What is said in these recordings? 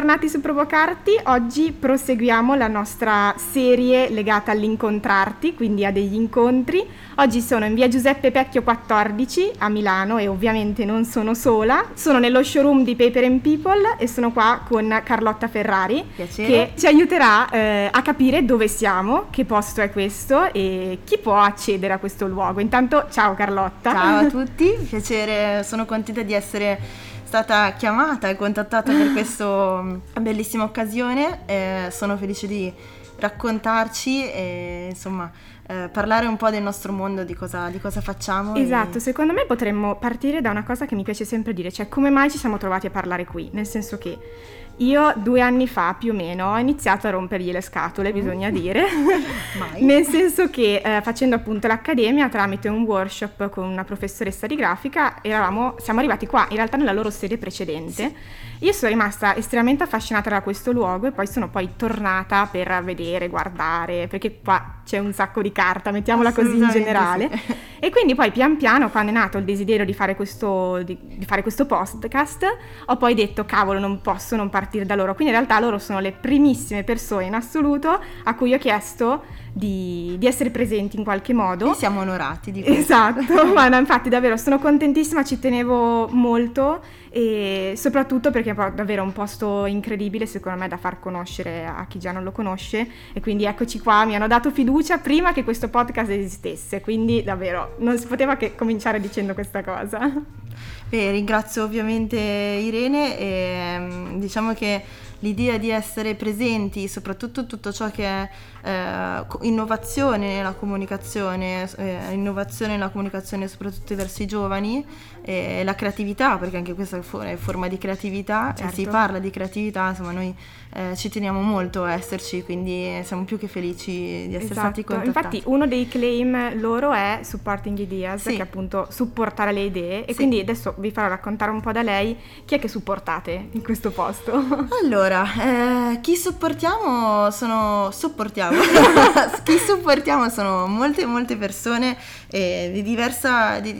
Bentornati su Provocarti, oggi proseguiamo la nostra serie legata all'incontrarti, quindi a degli incontri. Oggi sono in via Giuseppe Pecchio 14 a Milano e ovviamente non sono sola, sono nello showroom di Paper and People e sono qua con Carlotta Ferrari Piacere. che ci aiuterà eh, a capire dove siamo, che posto è questo e chi può accedere a questo luogo. Intanto ciao Carlotta. Ciao a tutti, piacere, sono contenta di essere stata chiamata e contattata per questa bellissima occasione. Eh, sono felice di raccontarci e insomma eh, parlare un po' del nostro mondo, di cosa, di cosa facciamo. Esatto, e... secondo me potremmo partire da una cosa che mi piace sempre dire, cioè come mai ci siamo trovati a parlare qui, nel senso che io due anni fa più o meno ho iniziato a rompergli le scatole, bisogna mm. dire, nel senso che eh, facendo appunto l'accademia tramite un workshop con una professoressa di grafica eravamo, siamo arrivati qua, in realtà nella loro sede precedente. Sì. Io sono rimasta estremamente affascinata da questo luogo e poi sono poi tornata per vedere, guardare, perché qua c'è un sacco di carta, mettiamola così in generale. Sì. E quindi poi pian piano, quando è nato il desiderio di fare questo, di, di fare questo podcast, ho poi detto cavolo non posso non partire partire da loro. Quindi in realtà loro sono le primissime persone in assoluto a cui ho chiesto di, di essere presenti in qualche modo. E siamo onorati di questo. Esatto, ma no, infatti davvero sono contentissima, ci tenevo molto e soprattutto perché è davvero un posto incredibile secondo me da far conoscere a chi già non lo conosce e quindi eccoci qua, mi hanno dato fiducia prima che questo podcast esistesse, quindi davvero non si poteva che cominciare dicendo questa cosa. Beh, ringrazio ovviamente Irene e mm, diciamo che l'idea di essere presenti, soprattutto tutto ciò che è eh, innovazione nella comunicazione, eh, innovazione nella comunicazione soprattutto verso i giovani, e la creatività, perché anche questa è forma di creatività, certo. si parla di creatività, insomma noi eh, ci teniamo molto a esserci, quindi siamo più che felici di essere esatto. stati contattati. Infatti uno dei claim loro è supporting ideas, sì. che è appunto supportare le idee, e sì. quindi adesso vi farò raccontare un po' da lei chi è che supportate in questo posto. Allora, eh, chi supportiamo sono... supportiamo, chi supportiamo sono molte molte persone eh, di diversa... di,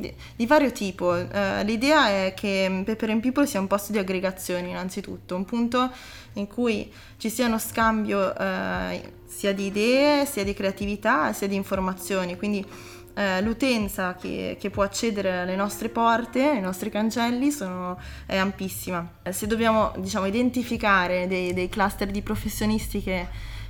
di, di vario tipo tipo. Uh, l'idea è che Pepper and People sia un posto di aggregazione innanzitutto, un punto in cui ci sia uno scambio uh, sia di idee, sia di creatività, sia di informazioni. Quindi uh, l'utenza che, che, può accedere alle nostre porte, ai nostri cancelli, sono, è ampissima. Se dobbiamo diciamo, identificare dei, dei cluster di professionisti che,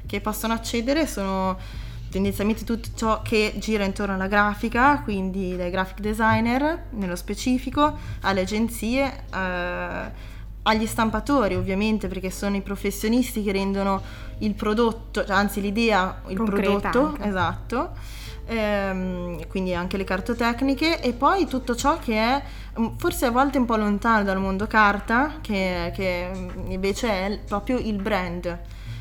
che possono accedere, sono tendenzialmente tutto ciò che gira intorno alla grafica, quindi dai graphic designer nello specifico, alle agenzie, eh, agli stampatori ovviamente perché sono i professionisti che rendono il prodotto, cioè, anzi l'idea, il Concreta prodotto, anche. esatto, ehm, quindi anche le cartotecniche e poi tutto ciò che è mm, forse a volte un po' lontano dal mondo carta, che, che invece è proprio il brand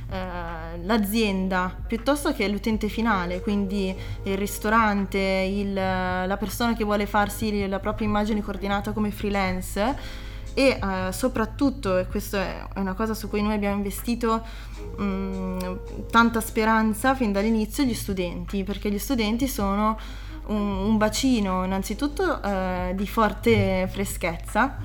eh, l'azienda piuttosto che l'utente finale, quindi il ristorante, il, la persona che vuole farsi la propria immagine coordinata come freelance e eh, soprattutto, e questa è una cosa su cui noi abbiamo investito mh, mm, tanta speranza fin dall'inizio, gli studenti, perché gli studenti sono un, un bacino innanzitutto eh, di forte freschezza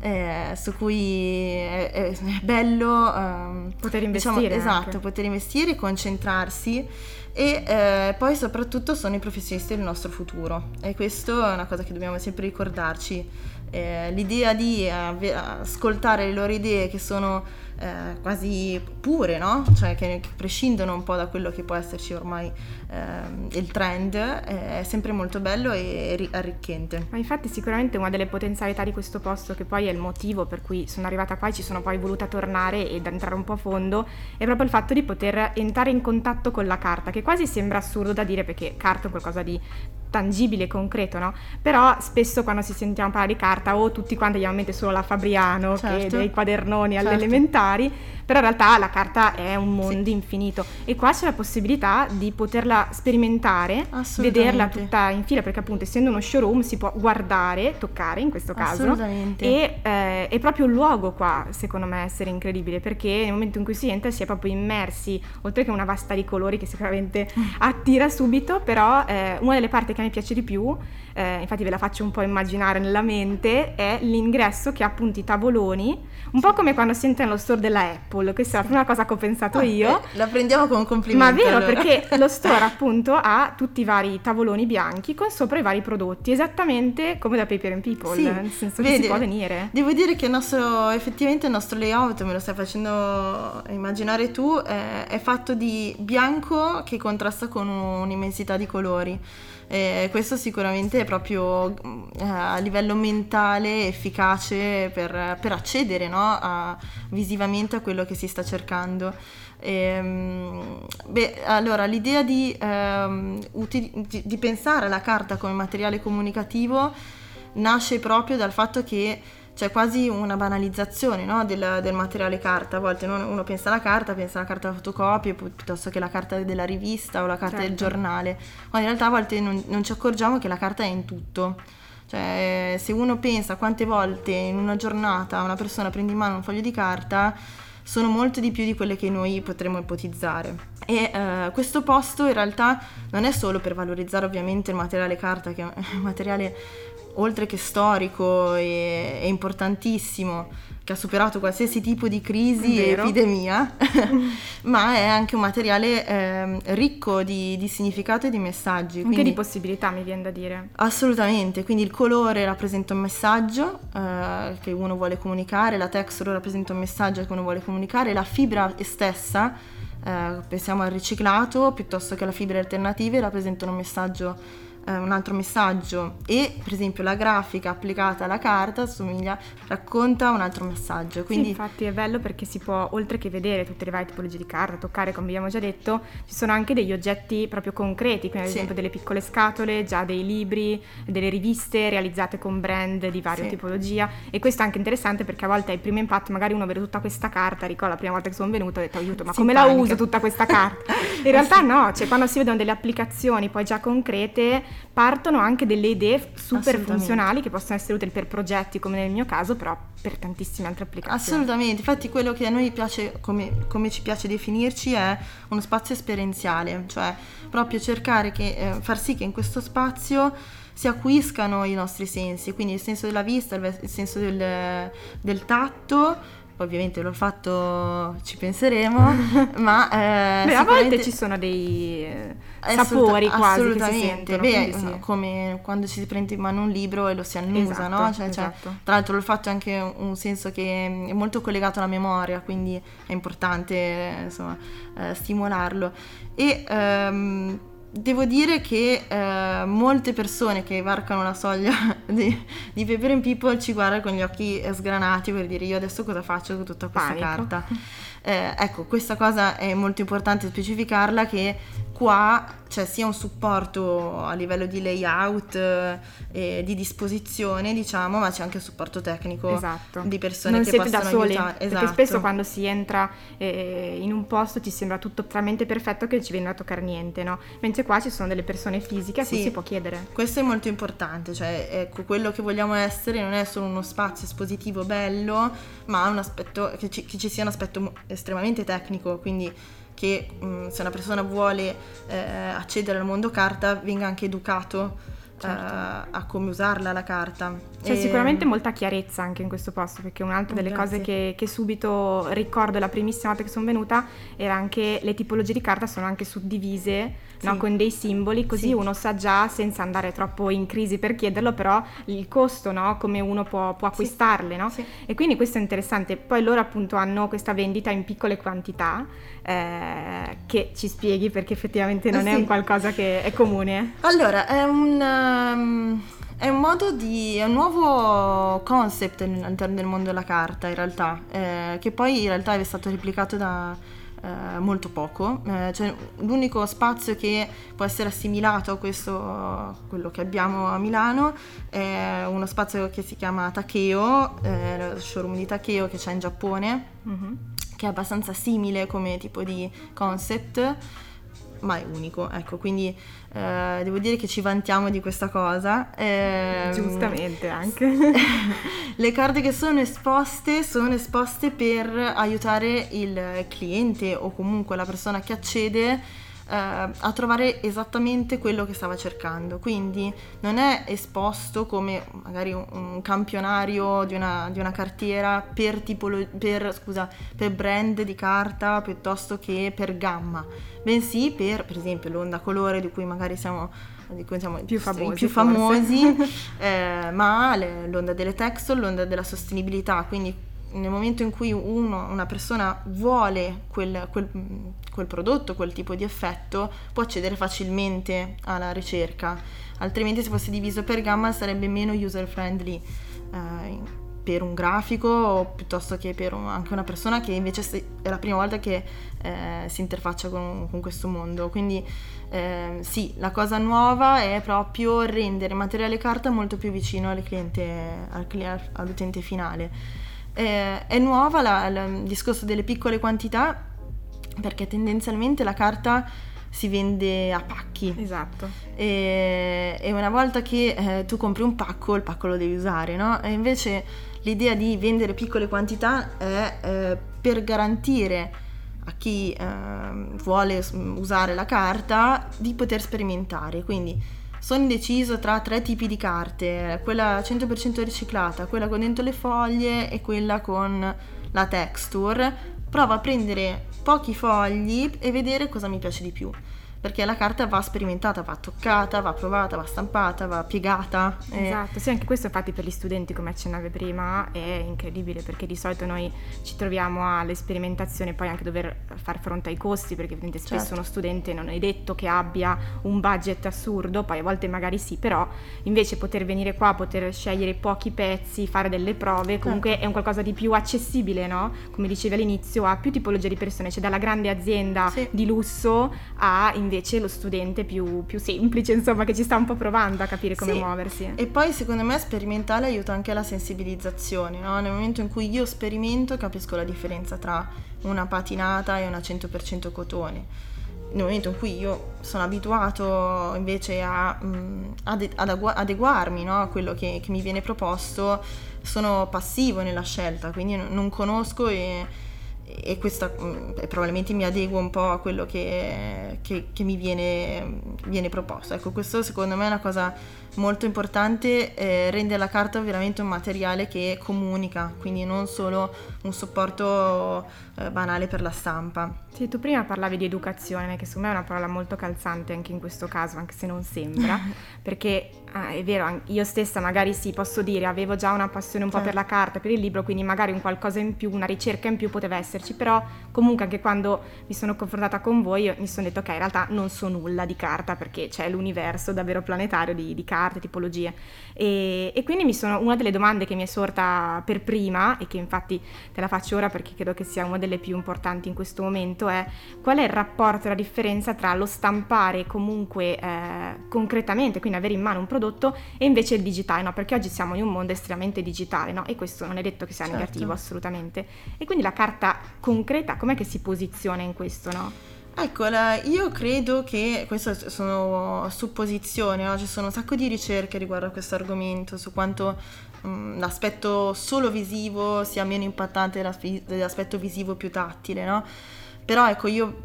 eh, su cui è, è bello ehm, poter investire diciamo, esatto, poter investire, concentrarsi e eh, poi soprattutto sono i professionisti del nostro futuro. E questo è una cosa che dobbiamo sempre ricordarci. Eh, l'idea di eh, ascoltare le loro idee che sono eh, quasi pure, no? Cioè che, che, prescindono un po' da quello che può esserci ormai eh, il trend, è sempre molto bello e ri- arricchente. Ma infatti sicuramente una delle potenzialità di questo posto, che poi è il motivo per cui sono arrivata qua e ci sono poi voluta tornare ed entrare un po' a fondo, è proprio il fatto di poter entrare in contatto con la carta, che quasi sembra assurdo da dire perché carta è qualcosa di tangibile, concreto, no? Però spesso quando si sentiamo parlare di carta o tutti quanti abbiamo in mente solo la Fabriano, certo. che dei quadernoni certo. alle elementari, però in realtà la carta è un mondo sì. infinito. E qua c'è la possibilità di poterla sperimentare, vederla tutta in fila, perché appunto essendo uno showroom si può guardare, toccare in questo caso, e eh, è proprio un luogo qua, secondo me, essere incredibile, perché nel momento in cui si entra si è proprio immersi, oltre che una vasta di colori che sicuramente attira subito, però eh, una delle parti che che mi piace di più, eh, infatti ve la faccio un po' immaginare nella mente, è l'ingresso che ha appunto i tavoloni, un po' come quando si entra nello store della Apple, questa è la prima cosa che ho pensato ah, io. Eh, la prendiamo come un complimento. Ma vero, allora. perché lo store appunto ha tutti i vari tavoloni bianchi con sopra i vari prodotti, esattamente come da Paper and People, sì, nel senso vedi, che si può venire. Devo dire che il nostro, effettivamente il nostro layout, me lo stai facendo immaginare tu, è, è fatto di bianco che contrasta con un'immensità di colori. E questo sicuramente è proprio eh, a livello mentale efficace per, per accedere no? a, visivamente a quello che si sta cercando. Ehm, beh, allora l'idea di, ehm, uti- di pensare alla carta come materiale comunicativo nasce proprio dal fatto che c'è quasi una banalizzazione no? del, del, materiale carta. A volte uno pensa alla carta, pensa alla carta fotocopie piuttosto che la carta della rivista o la carta certo. del giornale, quando in realtà a volte non, non, ci accorgiamo che la carta è in tutto. Cioè, se uno pensa quante volte in una giornata una persona prende in mano un foglio di carta, sono molte di più di quelle che noi potremmo ipotizzare. E eh, questo posto in realtà non è solo per valorizzare ovviamente il materiale carta, che è un materiale oltre che storico e, e importantissimo, che ha superato qualsiasi tipo di crisi e epidemia, ma è anche un materiale eh, ricco di, di, significato e di messaggi. Anche quindi, di possibilità, mi viene da dire. Assolutamente, quindi il colore rappresenta un messaggio eh, che uno vuole comunicare, la texture rappresenta un messaggio che uno vuole comunicare, la fibra stessa, eh, pensiamo al riciclato, piuttosto che alla fibra alternative, rappresentano un messaggio eh, un altro messaggio e per esempio la grafica applicata alla carta somiglia, racconta un altro messaggio. Quindi... Sì, infatti è bello perché si può, oltre che vedere tutte le varie tipologie di carta, toccare come abbiamo già detto, ci sono anche degli oggetti proprio concreti, quindi ad esempio delle piccole scatole, già dei libri, delle riviste realizzate con brand di varia sì. tipologia e questo è anche interessante perché a volte è il primo impatto, magari uno vede tutta questa carta, ricordo la prima volta che sono venuto ho detto aiuto, ma si come panica. la uso tutta questa carta? In realtà sì. no, cioè quando si vedono delle applicazioni poi già concrete partono anche delle idee super funzionali che possono essere utili per progetti come nel mio caso, però per tantissime altre applicazioni. Assolutamente, infatti quello che a noi piace, come, come ci piace definirci, è uno spazio esperienziale, cioè proprio cercare che, eh, far sì che in questo spazio si acquiscano i nostri sensi, quindi il senso della vista, il senso del, del tatto ovviamente l'olfatto ci penseremo, ma eh, Beh, a volte ci sono dei sapori quasi assolutamente. Beh, sì. come quando si prende in mano un libro e lo si annusa, esatto, no? Cioè, esatto. cioè, tra l'altro l'olfatto è anche un senso che è molto collegato alla memoria, quindi è importante insomma, eh, stimolarlo. E ehm, devo dire che eh, molte persone che varcano la soglia di, di Paper and People ci guardano con gli occhi sgranati per dire io adesso cosa faccio con tutta questa Panico. carta. Eh, ecco, questa cosa è molto importante specificarla che qua c'è sia un supporto a livello di layout eh, e di disposizione, diciamo, ma c'è anche un supporto tecnico esatto. di persone non che siete possono da soli, aiutare. Esatto. Perché spesso quando si entra eh, in un posto ci sembra tutto talmente perfetto che non ci viene a toccare niente, no? Mentre qua ci sono delle persone fisiche a cui si può chiedere. Questo è molto importante, cioè ecco, quello che vogliamo essere non è solo uno spazio espositivo bello, ma un aspetto, che ci, che ci sia un aspetto estremamente tecnico, quindi che mh, mm, se una persona vuole eh, accedere al mondo carta venga anche educato certo. uh, a come usarla la carta. C'è e... sicuramente molta chiarezza anche in questo posto, perché un'altra delle Grazie. cose che, che, subito ricordo la primissima volta che sono venuta era anche le tipologie di carta sono anche suddivise sì. no, con dei simboli, così sì. uno sa già senza andare troppo in crisi per chiederlo, però il costo, no, come uno può, può acquistarle. No? E quindi questo è interessante. Poi loro appunto hanno questa vendita in piccole quantità. Eh, che ci spieghi perché effettivamente non eh, è un qualcosa che è comune. Allora, è un, um, è un modo di. è un nuovo concept all'interno del mondo della carta in realtà, eh, che poi in realtà è stato replicato da eh, molto poco, eh, cioè, l'unico spazio che può essere assimilato a questo, quello che abbiamo a Milano, è uno spazio che si chiama Takeo, eh, lo showroom di Takeo che c'è in Giappone, mm-hmm. che è abbastanza simile come tipo di concept ma è unico, ecco, quindi eh, devo dire che ci vantiamo di questa cosa. Eh, Giustamente anche. le carte che sono esposte sono esposte per aiutare il cliente o comunque la persona che accede eh, a trovare esattamente quello che stava cercando. Quindi non è esposto come magari un, un campionario di una, di una, cartiera per, tipolo- per, scusa, per brand di carta piuttosto che per gamma, bensì per, per esempio, l'onda colore di cui magari siamo di cui siamo più famosi, più famosi eh, ma le, l'onda delle textile, l'onda della sostenibilità, quindi nel momento in cui uno, una persona vuole quel, quel, quel, prodotto, quel tipo di effetto, può accedere facilmente alla ricerca, altrimenti se fosse diviso per gamma sarebbe meno user friendly eh, per un grafico piuttosto che per un, anche una persona che invece è la prima volta che eh, si interfaccia con, con, questo mondo. Quindi eh, sì, la cosa nuova è proprio rendere materiale carta molto più vicino al cliente, al, all'utente finale eh, è nuova la, la, il discorso delle piccole quantità perché tendenzialmente la carta si vende a pacchi. Esatto. E, e una volta che eh, tu compri un pacco, il pacco lo devi usare, no? E invece l'idea di vendere piccole quantità è eh, per garantire a chi eh, vuole usare la carta di poter sperimentare. Quindi sono indeciso tra tre tipi di carte, quella 100% riciclata, quella con dentro le foglie e quella con la texture. Provo a prendere pochi fogli e vedere cosa mi piace di più perché la carta va sperimentata, va toccata, va provata, va stampata, va piegata. Esatto, sì, anche questo infatti per gli studenti, come accennavi prima, è incredibile perché di solito noi ci troviamo alle sperimentazioni e poi anche dover far fronte ai costi, perché ovviamente spesso certo. uno studente non è detto che abbia un budget assurdo, poi a volte magari sì, però invece poter venire qua, poter scegliere pochi pezzi, fare delle prove, comunque certo. è un qualcosa di più accessibile, no? Come dicevi all'inizio, a più tipologie di persone, cioè dalla grande azienda sì. di lusso a invece invece lo studente più, più, semplice, insomma, che ci sta un po' provando a capire come sì. muoversi. E poi secondo me sperimentale aiuta anche la sensibilizzazione, no? Nel momento in cui io sperimento capisco la differenza tra una patinata e una 100% cotone. Nel momento in cui io sono abituato invece a, mm, ad, ad adeguarmi no? a quello che, che mi viene proposto, sono passivo nella scelta, quindi non conosco e e questa mm, probabilmente mi adeguo un po' a quello che, che, che mi viene, viene, proposto. Ecco, questo secondo me è una cosa molto importante, eh, rende la carta veramente un materiale che comunica, quindi non solo un supporto eh, banale per la stampa. Sì, tu prima parlavi di educazione, che secondo me è una parola molto calzante anche in questo caso, anche se non sembra, perché ah, è vero, io stessa magari sì, posso dire, avevo già una passione un po' certo. per la carta, per il libro, quindi magari un qualcosa in più, una ricerca in più poteva esserci, però comunque anche quando mi sono confrontata con voi mi sono detto ok, in realtà non so nulla di carta perché c'è l'universo davvero planetario di, di carte, tipologie. E, e quindi mi sono, una delle domande che mi è sorta per prima, e che infatti te la faccio ora perché credo che sia una delle più importanti in questo momento, è qual è il rapporto, la differenza tra lo stampare comunque eh, concretamente, quindi avere in mano un prodotto, e invece il digitale, no? Perché oggi siamo in un mondo estremamente digitale, no? E questo non è detto che sia certo. negativo assolutamente. E quindi la carta concreta, com'è che si posiziona in questo, no? Ecco, io credo che, queste sono supposizioni, no? ci sono un sacco di ricerche riguardo a questo argomento, su quanto um, l'aspetto solo visivo sia meno impattante dell'aspetto visivo più tattile, no? Però ecco, io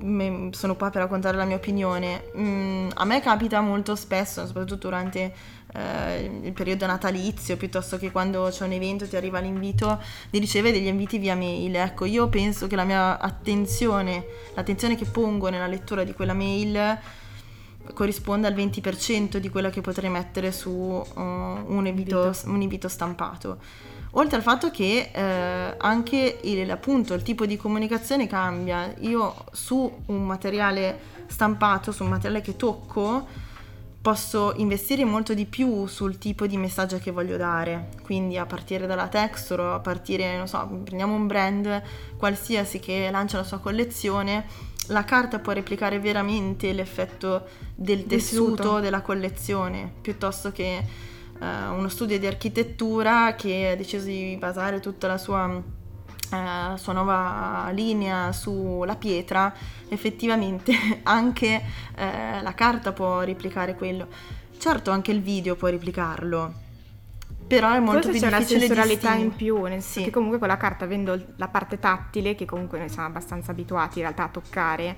sono qua per raccontare la mia opinione. Mm, a me capita molto spesso, soprattutto durante eh, il periodo natalizio, piuttosto che quando c'è un evento ti arriva l'invito, di ricevere degli inviti via mail. Ecco, io penso che la mia attenzione, l'attenzione che pongo nella lettura di quella mail corrisponde al 20% di quella che potrei mettere su uh, un, invito, un invito stampato. Oltre al fatto che eh, anche il, appunto, il tipo di comunicazione cambia. Io su un materiale stampato, su un materiale che tocco, posso investire molto di più sul tipo di messaggio che voglio dare. Quindi a partire dalla texture, a partire, non so, prendiamo un brand qualsiasi che lancia la sua collezione, la carta può replicare veramente l'effetto del tessuto, tessuto. della collezione, piuttosto che uh, uno studio di architettura che ha deciso di basare tutta la sua, uh, sua nuova linea sulla pietra, effettivamente anche uh, la carta può replicare quello. Certo, anche il video può replicarlo, però è molto Forse più c'è difficile una sensorialità in più, nel senso sì. che comunque con la carta avendo la parte tattile, che comunque noi siamo abbastanza abituati in realtà a toccare,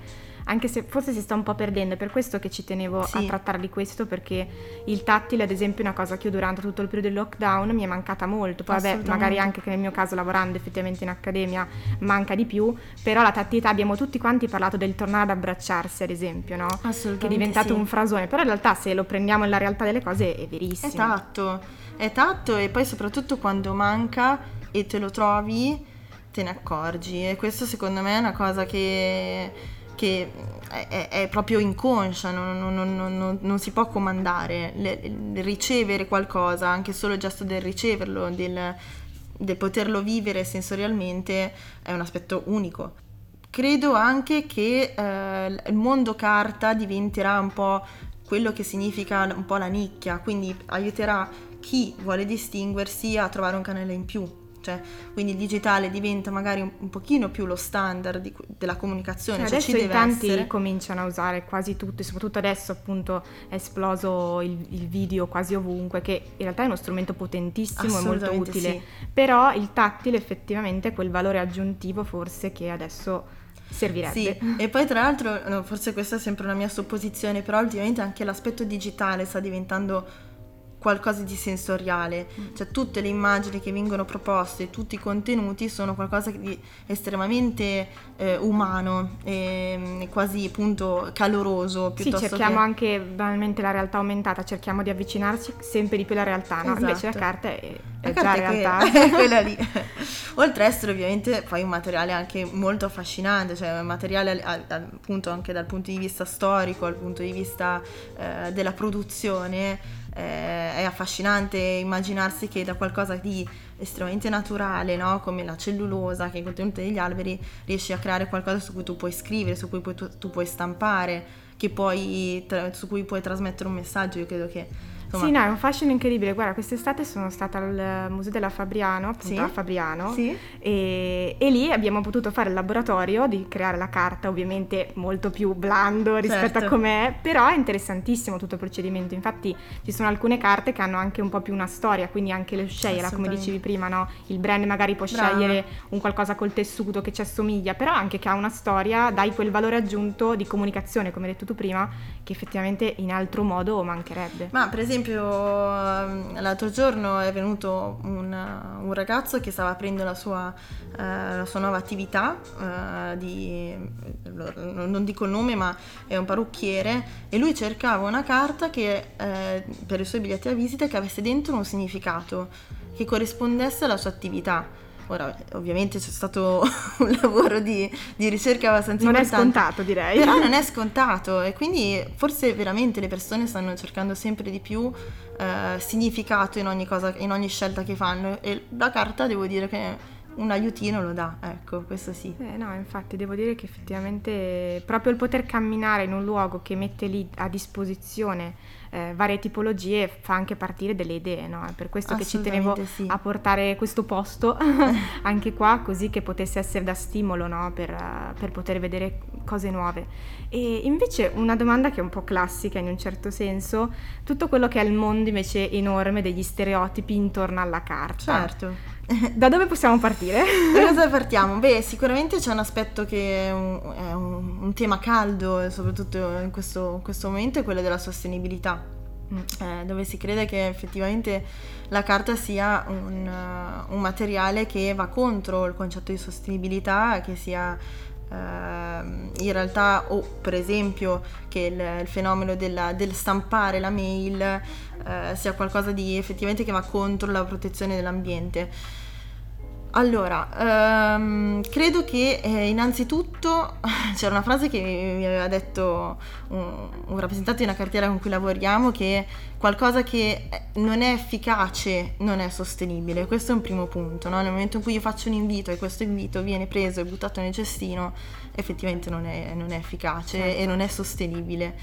anche se forse si sta un po' perdendo, è per questo che ci tenevo sì. a trattare di questo, perché il tattile ad esempio è una cosa che io durante tutto il periodo del lockdown mi è mancata molto, poi vabbè magari anche che nel mio caso lavorando effettivamente in accademia manca di più, però la tattilità abbiamo tutti quanti parlato del tornare ad abbracciarsi ad esempio, no? Che è diventato sì. un frasone, però in realtà se lo prendiamo nella realtà delle cose è verissimo. È tatto, è tatto e poi soprattutto quando manca e te lo trovi te ne accorgi e questo secondo me è una cosa che, che è, è, proprio inconscia, non, non, non, non si può comandare, Le, ricevere qualcosa, anche solo il gesto del riceverlo, del, del poterlo vivere sensorialmente è un aspetto unico. Credo anche che eh, il mondo carta diventerà un po' quello che significa un po' la nicchia, quindi aiuterà chi vuole distinguersi a trovare un canale in più cioè, quindi il digitale diventa magari un, un pochino più lo standard di, della comunicazione. Cioè, adesso cioè in tanti essere. cominciano a usare quasi tutti, soprattutto adesso appunto è esploso il, il, video quasi ovunque, che in realtà è uno strumento potentissimo e molto utile, sì. però il tattile effettivamente è quel valore aggiuntivo forse che adesso servirebbe. Sì, e poi tra l'altro, no, forse questa è sempre una mia supposizione, però ultimamente anche l'aspetto digitale sta diventando qualcosa di sensoriale, mm. cioè tutte le immagini che vengono proposte, tutti i contenuti sono qualcosa di estremamente eh, umano e quasi appunto caloroso. Sì, cerchiamo che... anche banalmente la realtà aumentata, cerchiamo di avvicinarci sempre di più alla realtà, no? Esatto. Invece la carta è, è la già carta realtà. È quella lì. Oltre a essere ovviamente poi un materiale anche molto affascinante, cioè un materiale appunto anche dal punto di vista storico, dal punto di vista eh, della produzione eh, è affascinante immaginarsi che da qualcosa di estremamente naturale, no? come la cellulosa che è contenuta negli alberi, riesci a creare qualcosa su cui tu puoi scrivere, su cui puoi, tu, tu puoi stampare, tra, su cui puoi trasmettere un messaggio. Io credo che Insomma. Sì, no, è un fascino incredibile. Guarda, quest'estate sono stata al Museo della Fabriano, appunto sì? a Fabriano, sì? e, e, lì abbiamo potuto fare il laboratorio di creare la carta, ovviamente molto più blando rispetto certo. a com'è, però è interessantissimo tutto il procedimento. Infatti ci sono alcune carte che hanno anche un po' più una storia, quindi anche le scegliere, come dicevi prima, no? Il brand magari può Brava. scegliere un qualcosa col tessuto che ci assomiglia, però anche che ha una storia, dai quel valore aggiunto di comunicazione, come hai detto tu prima, che effettivamente in altro modo mancherebbe. Ma per esempio esempio ehm, l'altro giorno è venuto un, un ragazzo che stava aprendo la sua, uh, la sua nuova attività, uh, di, non dico il nome ma è un parrucchiere e lui cercava una carta che uh, per i suoi biglietti da visita che avesse dentro un significato che corrispondesse alla sua attività Ora, ovviamente c'è stato un lavoro di, di ricerca abbastanza non importante. Non è scontato, direi. Però non è scontato e quindi forse veramente le persone stanno cercando sempre di più eh, significato in ogni, cosa, in ogni scelta che fanno e la carta devo dire che un aiutino lo dà, ecco, questo sì. Eh, no, infatti devo dire che effettivamente proprio il poter camminare in un luogo che mette lì a disposizione eh, varie tipologie fa anche partire delle idee, no? È per questo che ci tenevo sì. a portare questo posto anche qua, così che potesse essere da stimolo, no? per, per, poter vedere cose nuove. E invece una domanda che è un po' classica in un certo senso, tutto quello che è il mondo invece enorme degli stereotipi intorno alla carta. Certo. Da dove possiamo partire? Da dove partiamo? Beh, sicuramente c'è un aspetto che è un, è un, un tema caldo, soprattutto in questo, in questo, momento, è quello della sostenibilità, mm. eh, dove si crede che effettivamente la carta sia un, un, materiale che va contro il concetto di sostenibilità, che sia eh, in realtà, o per esempio che il, il fenomeno della, del stampare la mail eh, sia qualcosa di effettivamente che va contro la protezione dell'ambiente. Allora, um, credo che eh, innanzitutto c'era una frase che mi aveva detto un, un, rappresentante di una cartiera con cui lavoriamo che qualcosa che non è efficace non è sostenibile. Questo è un primo punto, no? Nel momento in cui io faccio un invito e questo invito viene preso e buttato nel cestino, effettivamente non è, non è efficace certo. e non è sostenibile.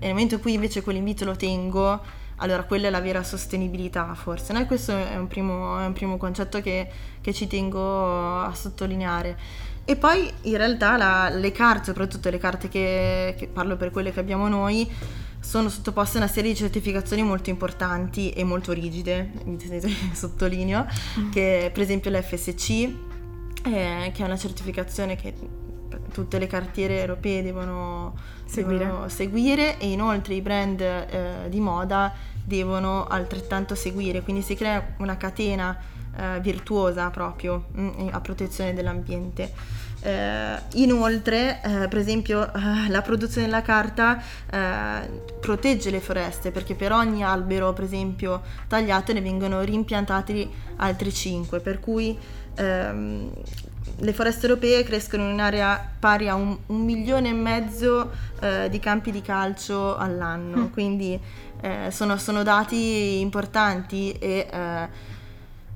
Nel momento in cui invece quell'invito lo tengo, allora quella è la vera sostenibilità forse. No? questo è un primo, è un primo concetto che, che, ci tengo a sottolineare. E poi in realtà la, le carte, soprattutto le carte che, che parlo per quelle che abbiamo noi, sono sottoposte a una serie di certificazioni molto importanti e molto rigide, sottolineo, mm. che per esempio l'FSC, eh, che è una certificazione che tutte le cartiere europee devono seguire, devono seguire e inoltre i brand eh, di moda devono altrettanto seguire, quindi si crea una catena eh, virtuosa proprio mh, mm, a protezione dell'ambiente. Eh, inoltre, eh, per esempio, eh, la produzione della carta eh, protegge le foreste perché per ogni albero, per esempio, tagliato ne vengono rimpiantati altri 5, per cui ehm, le foreste europee crescono in un'area pari a un, un milione e mezzo eh, di campi di calcio all'anno, mm. quindi eh, sono, sono, dati importanti e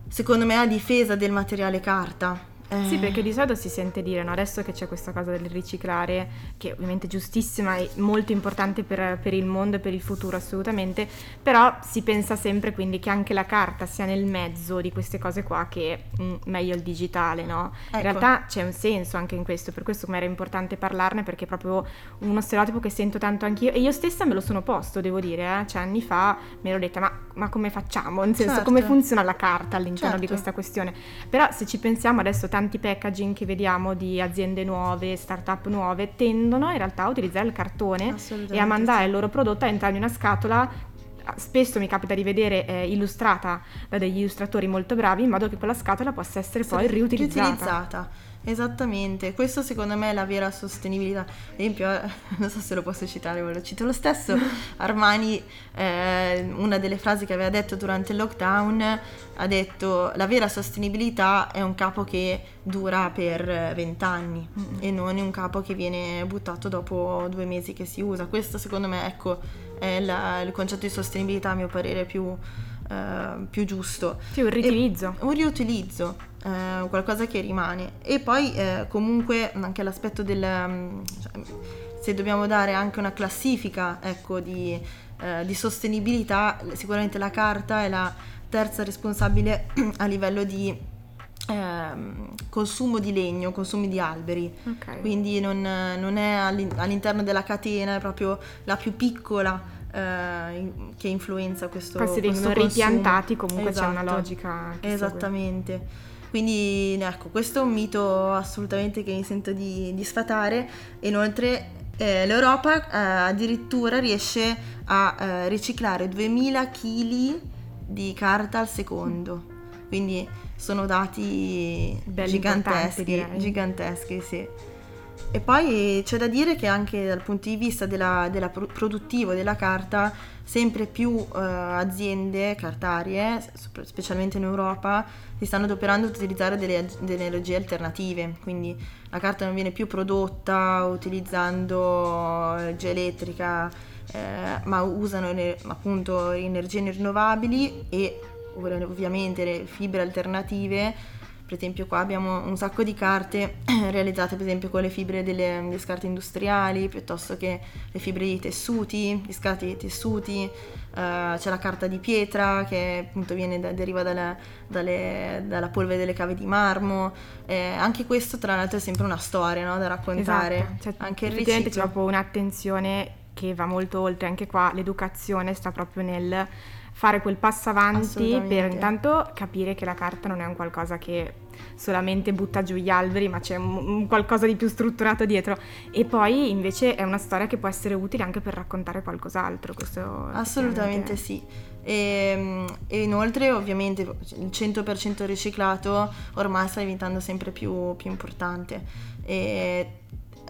secondo me a difesa del materiale carta. Eh. Sì, perché di solito si sente dire, no? adesso che c'è questa cosa del riciclare, che ovviamente è giustissima e molto importante per, per, il mondo e per il futuro assolutamente, però si pensa sempre quindi che anche la carta sia nel mezzo di queste cose qua che mh, mm, meglio il digitale, no? Ecco. In realtà c'è un senso anche in questo, per questo mi era importante parlarne perché è proprio uno stereotipo che sento tanto anch'io e io stessa me lo sono posto, devo dire, eh? cioè anni fa mi ero detta ma, ma come facciamo? Nel senso certo. come funziona la carta all'interno certo. di questa questione? Però se ci pensiamo adesso tanto tanti packaging che vediamo di aziende nuove, start-up nuove, tendono in realtà a utilizzare il cartone e a mandare il loro prodotto all'interno di una scatola spesso mi capita di vedere eh, illustrata da degli illustratori molto bravi in modo che quella scatola possa essere poi riutilizzata. riutilizzata. Esattamente, questo secondo me è la vera sostenibilità. Ad esempio, eh, non so se lo posso citare, ve lo cito lo stesso. Armani, eh, una delle frasi che aveva detto durante il lockdown, ha detto la vera sostenibilità è un capo che dura per vent'anni mm-hmm. e non un capo che viene buttato dopo due mesi che si usa. Questo secondo me, ecco, è la, il concetto di sostenibilità a mio parere più eh, più giusto. Sì, un riutilizzo. E, un riutilizzo, eh, qualcosa che rimane. E poi eh, comunque anche l'aspetto del... Mm, cioè, se dobbiamo dare anche una classifica ecco, di, eh, di sostenibilità, sicuramente la carta è la terza responsabile a livello di eh, consumo di legno, consumo di alberi, okay. quindi non, non, è all'interno della catena, è proprio la più piccola eh, che influenza questo Poi se vengono ripiantati comunque esatto. c'è una esatto. logica. Esattamente. Segue. Quindi ecco, questo è un mito assolutamente che mi sento di, di sfatare. Inoltre eh, l'Europa eh, addirittura riesce a eh, riciclare 2000 kg di carta al secondo. Quindi sono dati Belli giganteschi, giganteschi, sì. E poi c'è da dire che anche dal punto di vista della, della produttivo della carta, sempre più uh, aziende cartarie, specialmente in Europa, si stanno adoperando ad utilizzare delle, delle, energie alternative, quindi la carta non viene più prodotta utilizzando energia elettrica, eh, ma usano appunto energie rinnovabili e ovviamente le fibre alternative. Per esempio qua abbiamo un sacco di carte realizzate per esempio con le fibre delle, delle scarpe industriali piuttosto che le fibre di tessuti, di scarpe di tessuti, uh, c'è la carta di pietra che appunto viene da, deriva dalla, dalle, dalla, polvere delle cave di marmo, eh, anche questo tra l'altro è sempre una storia no, da raccontare. Esatto. Cioè, anche il riciclo. c'è proprio un'attenzione che va molto oltre, anche qua l'educazione sta proprio nel fare quel passo avanti per intanto capire che la carta non è un qualcosa che solamente butta giù gli alberi, ma c'è un, un qualcosa di più strutturato dietro. E poi invece è una storia che può essere utile anche per raccontare qualcos'altro. Assolutamente sì. E, e, inoltre ovviamente il 100% riciclato ormai sta diventando sempre più, più importante. E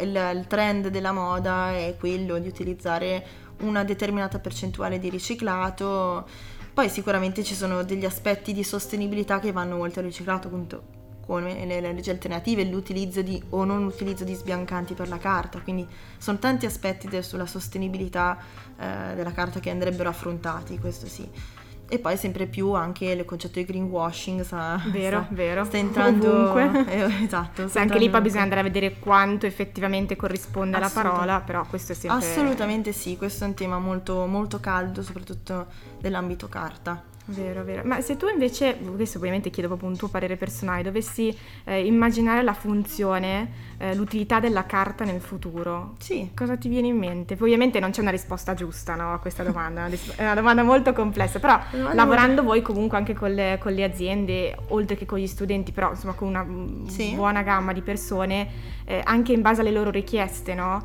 il, il trend della moda è quello di utilizzare una determinata percentuale di riciclato. Poi sicuramente ci sono degli aspetti di sostenibilità che vanno oltre al riciclato, appunto come le leggi alternative, l'utilizzo di o non utilizzo di sbiancanti per la carta, quindi sono tanti aspetti de, sulla sostenibilità eh, della carta che andrebbero affrontati, questo sì e poi sempre più anche il concetto di greenwashing sta, vero, sta, vero. sta entrando eh, esatto sta anche lì poi bisogna andare a vedere quanto effettivamente corrisponde alla parola però questo è sempre assolutamente sì questo è un tema molto, molto caldo soprattutto nell'ambito carta Vero, vero. Ma se tu invece, questo ovviamente chiedo proprio un tuo parere personale, dovessi eh, immaginare la funzione, eh, l'utilità della carta nel futuro, sì. cosa ti viene in mente? Poi ovviamente non c'è una risposta giusta no, a questa domanda, è una domanda molto complessa, però lavorando molto... voi comunque anche con le, con le, aziende, oltre che con gli studenti, però insomma con una sì. buona gamma di persone, eh, anche in base alle loro richieste, no?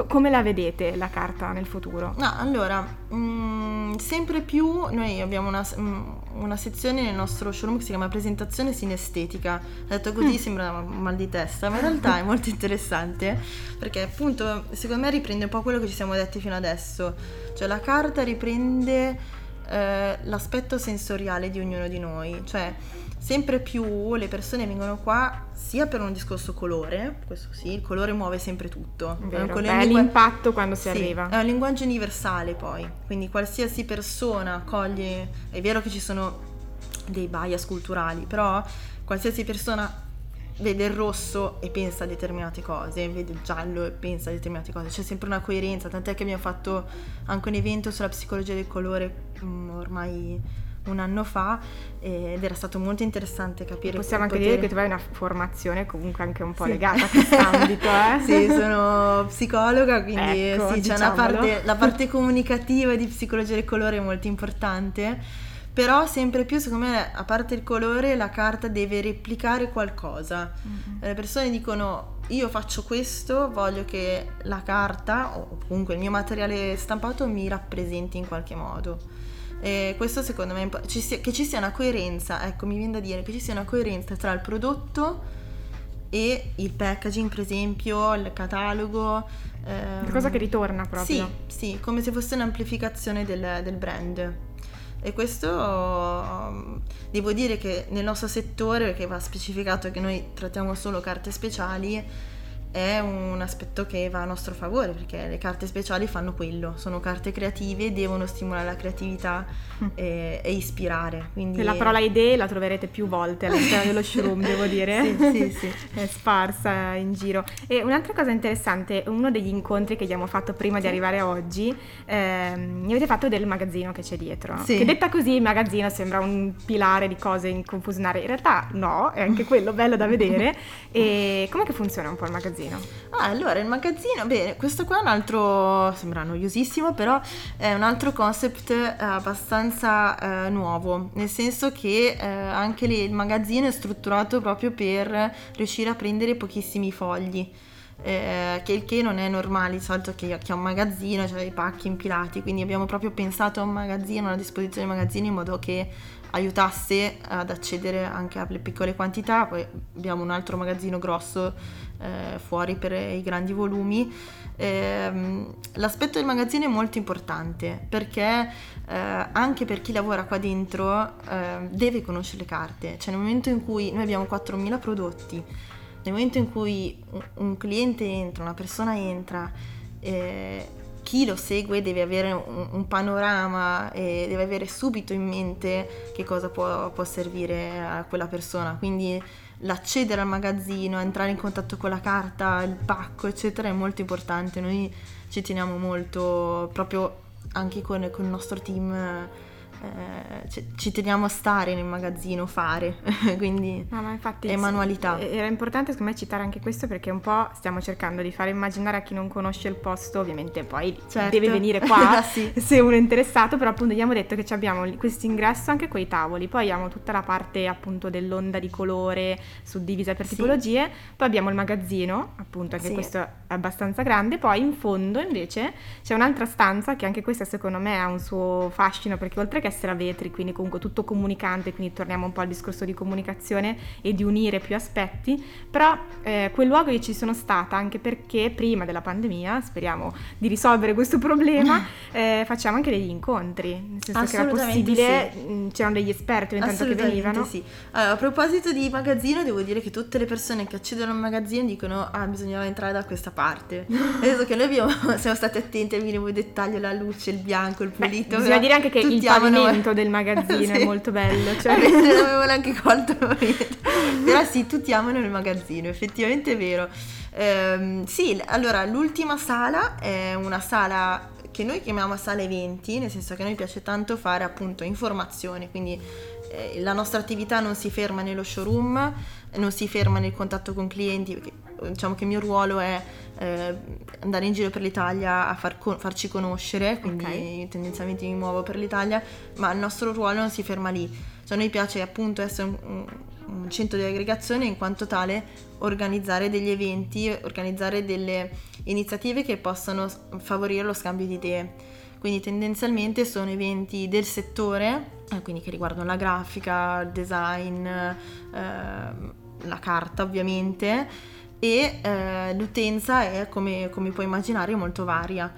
Co- come la vedete la carta nel futuro? No, allora, mh, mm, sempre più noi abbiamo una, mh, mm, una, sezione nel nostro showroom che si chiama presentazione sinestetica. Detto così mm. sembra mal di testa, ma in realtà è molto interessante perché appunto secondo me riprende un po' quello che ci siamo detti fino adesso. Cioè la carta riprende eh, l'aspetto sensoriale di ognuno di noi, cioè sempre più le persone vengono qua sia per un discorso colore, questo sì, il colore muove sempre tutto. Vero, è, è l'impatto quando si sì, arriva. È un linguaggio universale poi, quindi qualsiasi persona coglie, è vero che ci sono dei bias culturali, però qualsiasi persona vede il rosso e pensa a determinate cose, vede il giallo e pensa a determinate cose, c'è sempre una coerenza, tant'è che abbiamo fatto anche un evento sulla psicologia del colore mm, ormai un anno fa ed era stato molto interessante capire. Possiamo anche poter... dire che tu hai una formazione comunque anche un po' sì. legata a quest'ambito, eh? sì, sono psicologa, quindi ecco, sì, c'è una parte, la parte comunicativa di psicologia del colore è molto importante. Però sempre più, secondo me, a parte il colore, la carta deve replicare qualcosa. Mm-hmm. Le persone dicono io faccio questo, voglio che la carta o comunque il mio materiale stampato mi rappresenti in qualche modo. E questo secondo me ci sia, che ci sia una coerenza, ecco mi viene da dire che ci sia una coerenza tra il prodotto e il packaging per esempio, il catalogo. Ehm, Una cosa che ritorna proprio. Sì, sì, come se fosse un'amplificazione del, del brand. E questo devo dire che nel nostro settore, che va specificato che noi trattiamo solo carte speciali, è un aspetto che va a nostro favore perché le carte speciali fanno quello, sono carte creative, devono stimolare la creatività mm. e, e, ispirare. Quindi... La parola idee la troverete più volte all'interno dello showroom, devo dire, sì, sì, sì. è sparsa in giro. E un'altra cosa interessante, uno degli incontri che abbiamo fatto prima sì. di arrivare oggi, ehm, mi avete fatto del magazzino che c'è dietro, sì. che detta così il magazzino sembra un pilare di cose inconfusionarie, in realtà no, è anche quello bello da vedere. e com'è che funziona un po' il magazzino? Magazzino? Ah, allora il magazzino, bene, questo qua è un altro, sembra noiosissimo, però è un altro concept eh, abbastanza eh, nuovo, nel senso che eh, anche lì il magazzino è strutturato proprio per riuscire a prendere pochissimi fogli. Eh, che il che non è normale, di solito che ha un magazzino, cioè i pacchi impilati, quindi abbiamo proprio pensato a un magazzino, una disposizione di magazzino in modo che aiutasse ad accedere anche alle piccole quantità, poi abbiamo un altro magazzino grosso eh, fuori per i grandi volumi. Eh, l'aspetto del magazzino è molto importante perché eh, anche per chi lavora qua dentro eh, deve conoscere le carte, cioè nel momento in cui noi abbiamo 4.000 prodotti, nel momento in cui un, un cliente entra, una persona entra, eh, chi lo segue deve avere un, un, panorama e deve avere subito in mente che cosa può, può servire a quella persona. Quindi l'accedere al magazzino, entrare in contatto con la carta, il pacco, eccetera, è molto importante. Noi ci teniamo molto proprio anche con, con il nostro team eh, ci, ci, teniamo a stare nel magazzino, fare, quindi no, infatti, è manualità. Era importante secondo me citare anche questo perché un po' stiamo cercando di fare immaginare a chi non conosce il posto, ovviamente poi certo. deve venire qua sì. se uno è interessato, però appunto abbiamo detto che abbiamo questo ingresso anche con i tavoli, poi abbiamo tutta la parte appunto dell'onda di colore suddivisa per sì. tipologie, poi abbiamo il magazzino, appunto anche sì. questo è abbastanza grande, poi in fondo invece c'è un'altra stanza che anche questa secondo me ha un suo fascino perché oltre che essere a vetri, quindi comunque tutto comunicante, quindi torniamo un po' al discorso di comunicazione e di unire più aspetti, però eh, quel luogo io ci sono stata anche perché prima della pandemia, speriamo di risolvere questo problema, eh, facciamo anche degli incontri, nel senso che era possibile, sì. Mm, c'erano degli esperti intanto che venivano. Sì. Allora, a proposito di magazzino, devo dire che tutte le persone che accedono al magazzino dicono ah bisognava entrare da questa parte. Adesso che noi abbiamo, siamo stati attenti al minimo dettaglio, la luce, il bianco, il pulito. Beh, bisogna dire anche che il pavimento del magazzino sì. è molto bello. Cioè... non avevo neanche colto. Però sì, tutti amano il magazzino, effettivamente è vero. Ehm, sì, allora l'ultima sala è una sala che noi chiamiamo sala eventi, nel senso che a noi piace tanto fare appunto informazione, quindi eh, la nostra attività non si ferma nello showroom, non si ferma nel contatto con clienti, perché diciamo che il mio ruolo è eh, andare in giro per l'Italia a far co- farci conoscere, quindi okay. tendenzialmente mi muovo per l'Italia, ma il nostro ruolo non si ferma lì. Cioè a noi piace appunto essere un, un centro di aggregazione in quanto tale organizzare degli eventi, organizzare delle iniziative che possano favorire lo scambio di idee. Quindi tendenzialmente sono eventi del settore, eh, quindi che riguardano la grafica, il design, eh, la carta ovviamente, e eh, l'utenza è come, come, puoi immaginare molto varia.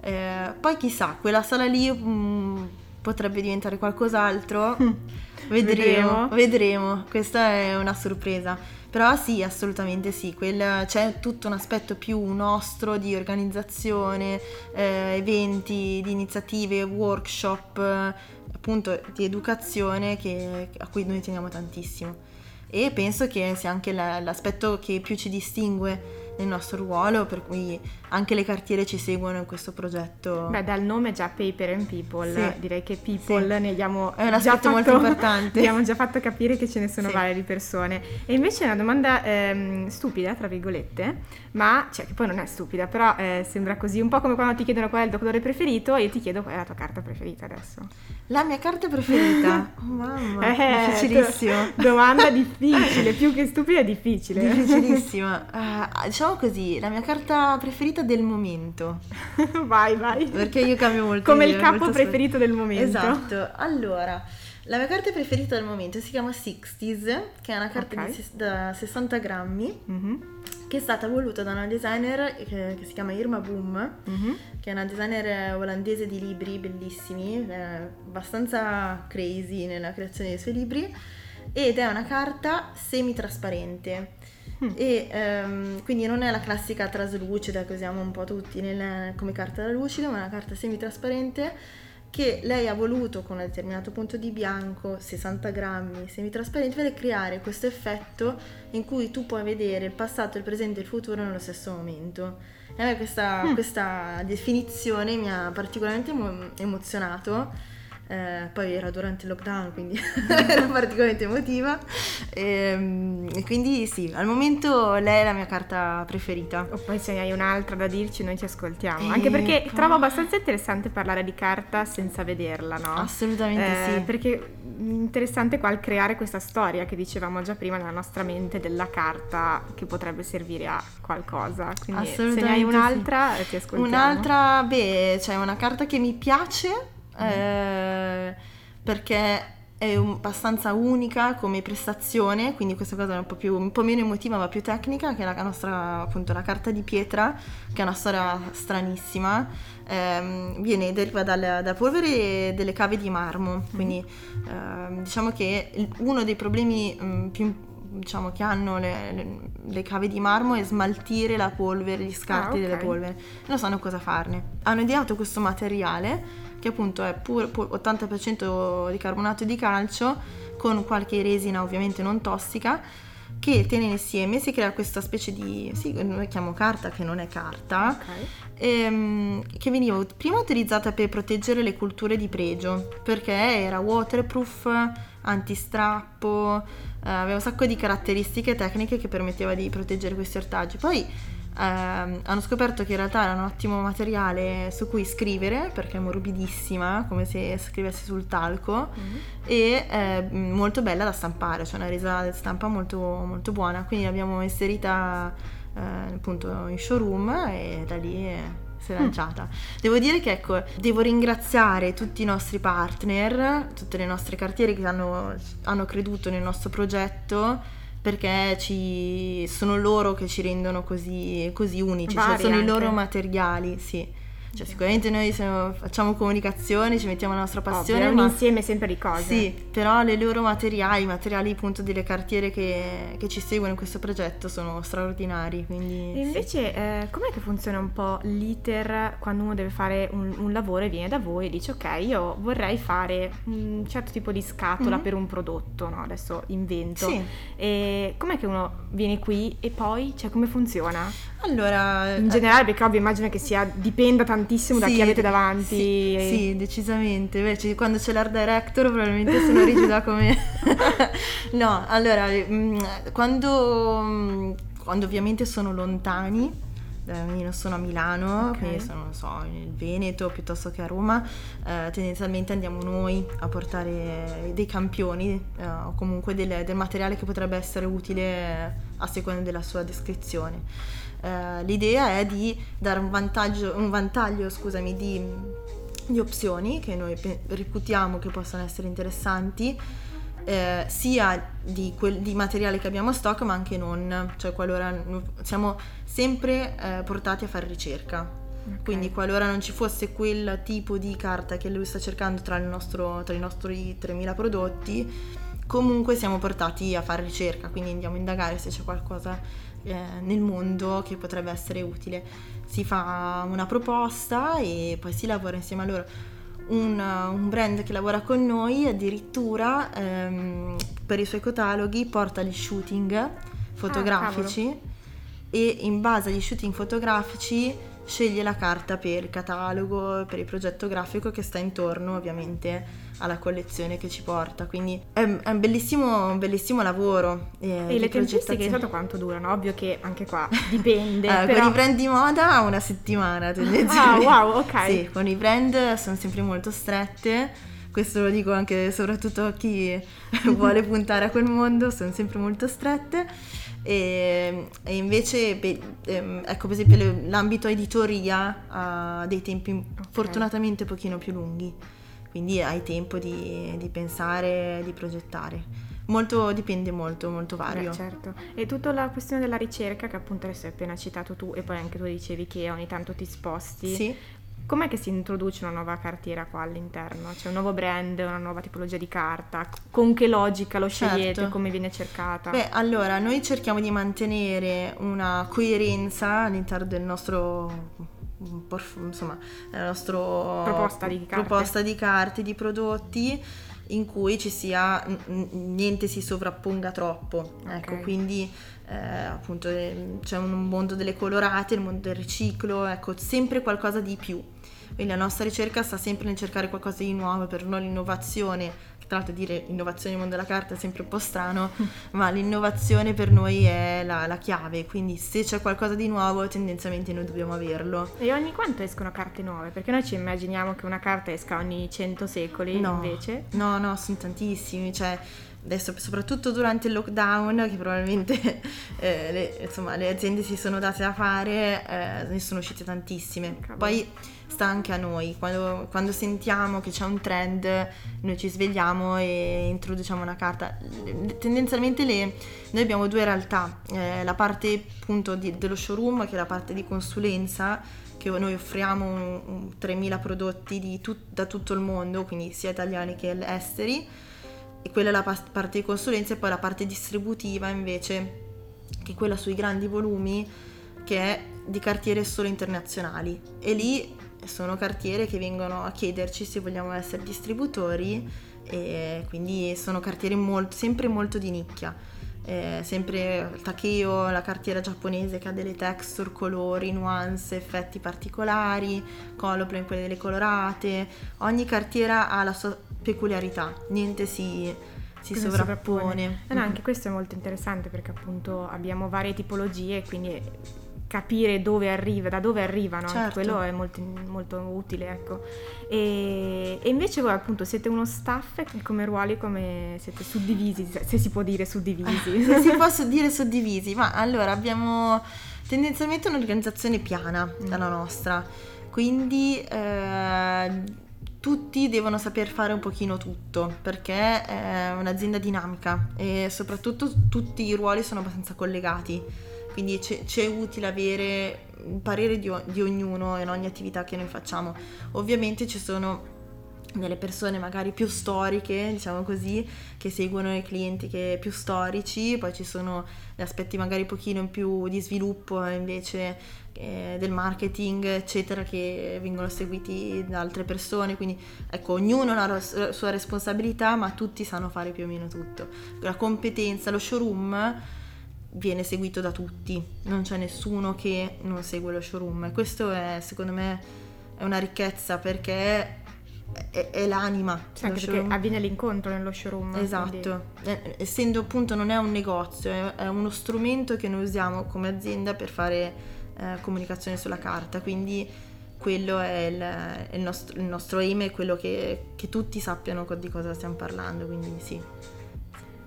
Eh, poi chissà, quella sala lì mh, mm, potrebbe diventare qualcos'altro. vedremo, vedremo, vedremo, questa è una sorpresa. Però sì, assolutamente sì, Quel, c'è tutto un aspetto più nostro di organizzazione, eh, eventi, di iniziative, workshop, appunto di educazione che, a cui noi teniamo tantissimo. E penso che sia anche la, l'aspetto che più ci distingue nel nostro ruolo, per cui anche le cartiere ci seguono in questo progetto. Beh, dal nome già Paper and People, sì. direi che People sì. ne abbiamo È un aspetto molto importante. Abbiamo già fatto capire che ce ne sono sì. varie di persone. E invece una domanda ehm, stupida, tra virgolette, ma cioè che poi non è stupida, però eh, sembra così un po' come quando ti chiedono qual è il tuo colore preferito e io ti chiedo qual è la tua carta preferita adesso. La mia carta preferita? oh, mamma, eh, difficilissimo. Domanda difficile, più che stupida è difficile. Difficilissima. Uh, diciamo così, la mia carta preferita del momento. vai, vai. Perché io cambio molto. Come il capo preferito del momento. Esatto. Allora, la mia carta preferita del momento si chiama Sixties, che è una carta okay. di, da 60 grammi. Mm-hmm che è stata voluta da una designer che, che si chiama Irma Boom, mm-hmm. che è una designer olandese di libri bellissimi, abbastanza crazy nella creazione dei suoi libri, ed è una carta semi-trasparente. Mm. E um, quindi non è la classica traslucida che usiamo un po' tutti nel, come carta da lucido, ma è una carta semi-trasparente che lei ha voluto con un determinato punto di bianco, 60 grammi, semitrasparente, per creare questo effetto in cui tu puoi vedere il passato, il presente e il futuro nello stesso momento. E a me questa, mm. questa definizione mi ha particolarmente emozionato eh, poi era durante il lockdown, quindi era particolarmente emotiva. E, ehm, e, quindi sì, al momento lei è la mia carta preferita. O poi se hai un'altra da dirci, noi ti ascoltiamo. Anche perché poi... trovo abbastanza interessante parlare di carta senza vederla, no? Assolutamente eh, sì. Perché interessante qua creare questa storia che dicevamo già prima nella nostra mente della carta che potrebbe servire a qualcosa. Quindi se ne hai un'altra sì. ti ascoltiamo. Un'altra, beh, c'è una carta che mi piace eh, perché è un, abbastanza unica come prestazione, quindi questa cosa è un po, più, un po' meno emotiva ma più tecnica, che è la nostra appunto la carta di pietra, che è una storia stranissima, eh, viene, deriva dalla, da polvere delle cave di marmo, quindi eh, diciamo che il, uno dei problemi mh, mm, più diciamo, che hanno le, le, le, cave di marmo è smaltire la polvere, gli scarti ah, okay. delle polveri, non sanno cosa farne. Hanno ideato questo materiale che appunto è pur, pur 80% di carbonato di calcio con qualche resina ovviamente non tossica che tiene insieme si crea questa specie di, sì, noi chiamo carta che non è carta, okay. ehm, che veniva prima utilizzata per proteggere le culture di pregio, perché era waterproof, antistrappo, eh, aveva un sacco di caratteristiche tecniche che permetteva di proteggere questi ortaggi. Poi eh, hanno scoperto che in realtà era un ottimo materiale su cui scrivere perché è morbidissima, come se scrivessi sul talco mm-hmm. e eh, molto bella da stampare, cioè una resa stampa molto, molto buona. Quindi l'abbiamo inserita eh, appunto in showroom e da lì si è lanciata. Mm. Devo dire che ecco, devo ringraziare tutti i nostri partner, tutte le nostre cartiere che hanno, hanno creduto nel nostro progetto perché ci, sono loro che ci rendono così, così unici, cioè sono anche. i loro materiali, sì. Cioè, sicuramente noi siamo, facciamo comunicazione, ci mettiamo la nostra passione. Ovvio, è un insieme sempre di cose. Sì, però le loro materiali, i materiali appunto delle cartiere che, che ci seguono in questo progetto sono straordinari. Quindi, e invece, sì. eh, com'è che funziona un po' l'iter quando uno deve fare un, un, lavoro e viene da voi e dice ok, io vorrei fare un certo tipo di scatola mm-hmm. per un prodotto, no? Adesso invento. Sì. E com'è che uno viene qui e poi, cioè come funziona? Allora... In generale, perché ovvio immagino che sia, dipenda tantissimo tantissimo da chi avete davanti. Sì, e... sì decisamente. Beh, quando c'è l'art director probabilmente sono rigida come... no, allora, mm, quando, mm, quando ovviamente sono lontani, io non sono a Milano, okay. quindi sono, so, nel Veneto piuttosto che a Roma, eh, tendenzialmente andiamo noi a portare dei campioni eh, o comunque del, del, materiale che potrebbe essere utile a seconda della sua descrizione. Eh, l'idea è di dare un, vantaggio, un vantaglio scusami, di, di opzioni che noi reputiamo che possano essere interessanti eh, sia di, quel, di, materiale che abbiamo a stock ma anche non, cioè qualora siamo sempre eh, portati a fare ricerca. Okay. Quindi qualora non ci fosse quel tipo di carta che lui sta cercando tra, nostro, tra i nostri 3000 prodotti, comunque siamo portati a fare ricerca, quindi andiamo a indagare se c'è qualcosa nel mondo che potrebbe essere utile. Si fa una proposta e poi si lavora insieme a loro. Un, un, brand che lavora con noi addirittura ehm, per i suoi cataloghi porta gli shooting fotografici ah, e in base agli shooting fotografici sceglie la carta per il catalogo, per il progetto grafico che sta intorno ovviamente alla collezione che ci porta. Quindi è, è un, bellissimo, un, bellissimo, lavoro. Eh, e le tempistiche di solito quanto durano? Ovvio che anche qua dipende. allora, però... Con i brand di moda una settimana tendenzialmente. Ah, wow, ok. Sì, con i brand sono sempre molto strette. Questo lo dico anche soprattutto a chi vuole puntare a quel mondo, sono sempre molto strette. E, e invece, beh, ehm, ecco per esempio l'ambito editoria ha dei tempi okay. fortunatamente un pochino più lunghi, quindi hai tempo di, di pensare, di progettare. Molto, dipende molto, molto vario. Beh, certo. E tutta la questione della ricerca che appunto adesso hai appena citato tu e poi anche tu dicevi che ogni tanto ti sposti. Sì. Com'è che si introduce una nuova cartiera qua all'interno? C'è un nuovo brand, una nuova tipologia di carta? Con che logica lo scegliete? Certo. Come viene cercata? Beh, allora, noi cerchiamo di mantenere una coerenza all'interno del nostro insomma, la nostra proposta di carte, proposta di, carte, di prodotti in cui ci sia niente si sovrapponga troppo. Ecco, okay. Ecco, quindi eh, appunto eh, c'è un mondo delle colorate, il mondo del riciclo, ecco, sempre qualcosa di più. Quindi la nostra ricerca sta sempre nel cercare qualcosa di nuovo, per noi l'innovazione, tra l'altro dire innovazione nel mondo della carta è sempre un po' strano, ma l'innovazione per noi è la, la, chiave, quindi se c'è qualcosa di nuovo tendenzialmente noi dobbiamo averlo. E ogni quanto escono carte nuove? Perché noi ci immaginiamo che una carta esca ogni 100 secoli, no, invece? No, no, sono tantissimi, cioè adesso soprattutto durante il lockdown che probabilmente eh, le, insomma, le aziende si sono date da fare eh, ne sono uscite tantissime Cavolo. poi sta anche a noi quando, quando, sentiamo che c'è un trend noi ci svegliamo e introduciamo una carta tendenzialmente le, noi abbiamo due realtà eh, la parte appunto di, dello showroom che è la parte di consulenza che noi offriamo un, un 3.000 prodotti tut, da tutto il mondo quindi sia italiani che esteri e quella è la parte di consulenza e poi la parte distributiva invece, che è quella sui grandi volumi, che è di cartiere solo internazionali. E lì sono cartiere che vengono a chiederci se vogliamo essere distributori e quindi sono cartiere molto, sempre molto di nicchia. Eh, sempre il Takeo, la cartiera giapponese che ha delle texture, colori, nuance, effetti particolari, Coloplane, quelle delle colorate, ogni cartiera ha la sua peculiarità, niente si, si sovrappone. sovrappone. No, no, anche questo è molto interessante perché appunto abbiamo varie tipologie, quindi capire dove arriva, da dove arrivano, certo. quello è molto, molto utile, ecco. E, e, invece voi appunto siete uno staff come ruoli, come siete suddivisi, se si può dire suddivisi. se si può dire suddivisi, ma allora abbiamo tendenzialmente un'organizzazione piana, mm. la nostra, quindi... Eh, tutti devono saper fare un pochino tutto perché è un'azienda dinamica e soprattutto tutti i ruoli sono abbastanza collegati, quindi c'è, c'è utile avere un parere di, di, ognuno in ogni attività che noi facciamo. Ovviamente ci sono delle persone magari più storiche, diciamo così, che seguono i clienti che più storici, poi ci sono gli aspetti magari un pochino più di sviluppo invece eh, del marketing, eccetera, che vengono seguiti da altre persone. Quindi ecco, ognuno ha la sua responsabilità, ma tutti sanno fare più o meno tutto. La competenza, lo showroom viene seguito da tutti, non c'è nessuno che non segue lo showroom. E questo è secondo me è una ricchezza perché è, è l'anima. Sì, anche perché avviene l'incontro nello showroom. Esatto, quindi... essendo appunto non è un negozio, è, è, uno strumento che noi usiamo come azienda per fare eh, comunicazione sulla carta, quindi quello è il, il, nostro, il nostro, aim e quello che, che tutti sappiano di cosa stiamo parlando, quindi sì.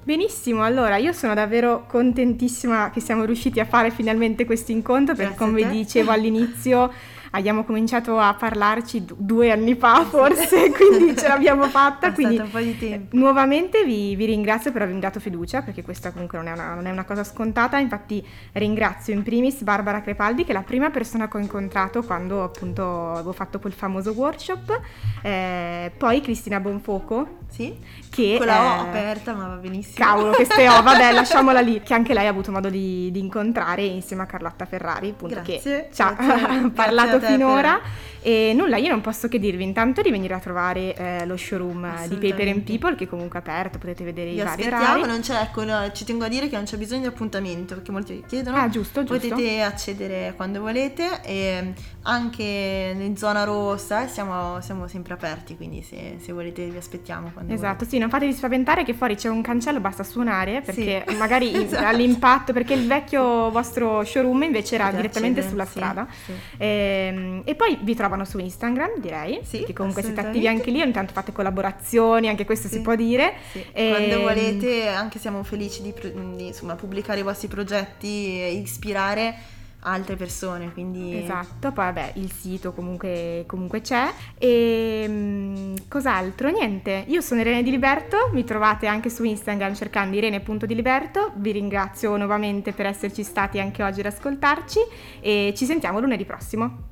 Benissimo, allora io sono davvero contentissima che siamo riusciti a fare finalmente questo incontro perché come dicevo all'inizio abbiamo cominciato a parlarci due anni fa forse, quindi ce l'abbiamo fatta. quindi un po' di tempo. Nuovamente vi, vi, ringrazio per avermi dato fiducia perché questa comunque non è, una, non è, una, cosa scontata, infatti ringrazio in primis Barbara Crepaldi che è la prima persona che ho incontrato quando appunto avevo fatto quel famoso workshop, eh, poi Cristina Bonfoco. Sì, che con la O aperta ma va benissimo. Cavolo, queste O, vabbè lasciamola lì, che anche lei ha avuto modo di, di incontrare insieme a Carlotta Ferrari, appunto grazie, che ci ha parlato finora. E nulla, io non posso che dirvi intanto di venire a trovare eh, lo showroom di Paper and People che è comunque aperto, potete vedere Vi i vari aspettiamo, non c'è, ecco, no, ci tengo a dire che non c'è bisogno di appuntamento perché molti chiedono. Ah, giusto, giusto. Potete accedere quando volete e anche in zona rossa siamo, siamo sempre aperti, quindi se, se, volete vi aspettiamo quando Esatto, volete. sì, non fatevi spaventare che fuori c'è un cancello, basta suonare perché sì. magari esatto. all'impatto, perché il vecchio vostro showroom invece era direttamente sulla sì, strada. Sì. E, ehm, e poi vi trovano su Instagram direi, sì, che comunque siete attivi anche lì, ogni tanto fate collaborazioni, anche questo sì. si può dire. Sì. E... Quando ehm, volete, anche siamo felici di, di insomma, pubblicare i vostri progetti e ispirare altre persone, quindi... Esatto, poi vabbè il sito comunque, comunque c'è e ehm, cos'altro? Niente, io sono Irene Di Liberto, mi trovate anche su Instagram cercando irene.diliberto, vi ringrazio nuovamente per esserci stati anche oggi ad ascoltarci e ci sentiamo lunedì prossimo.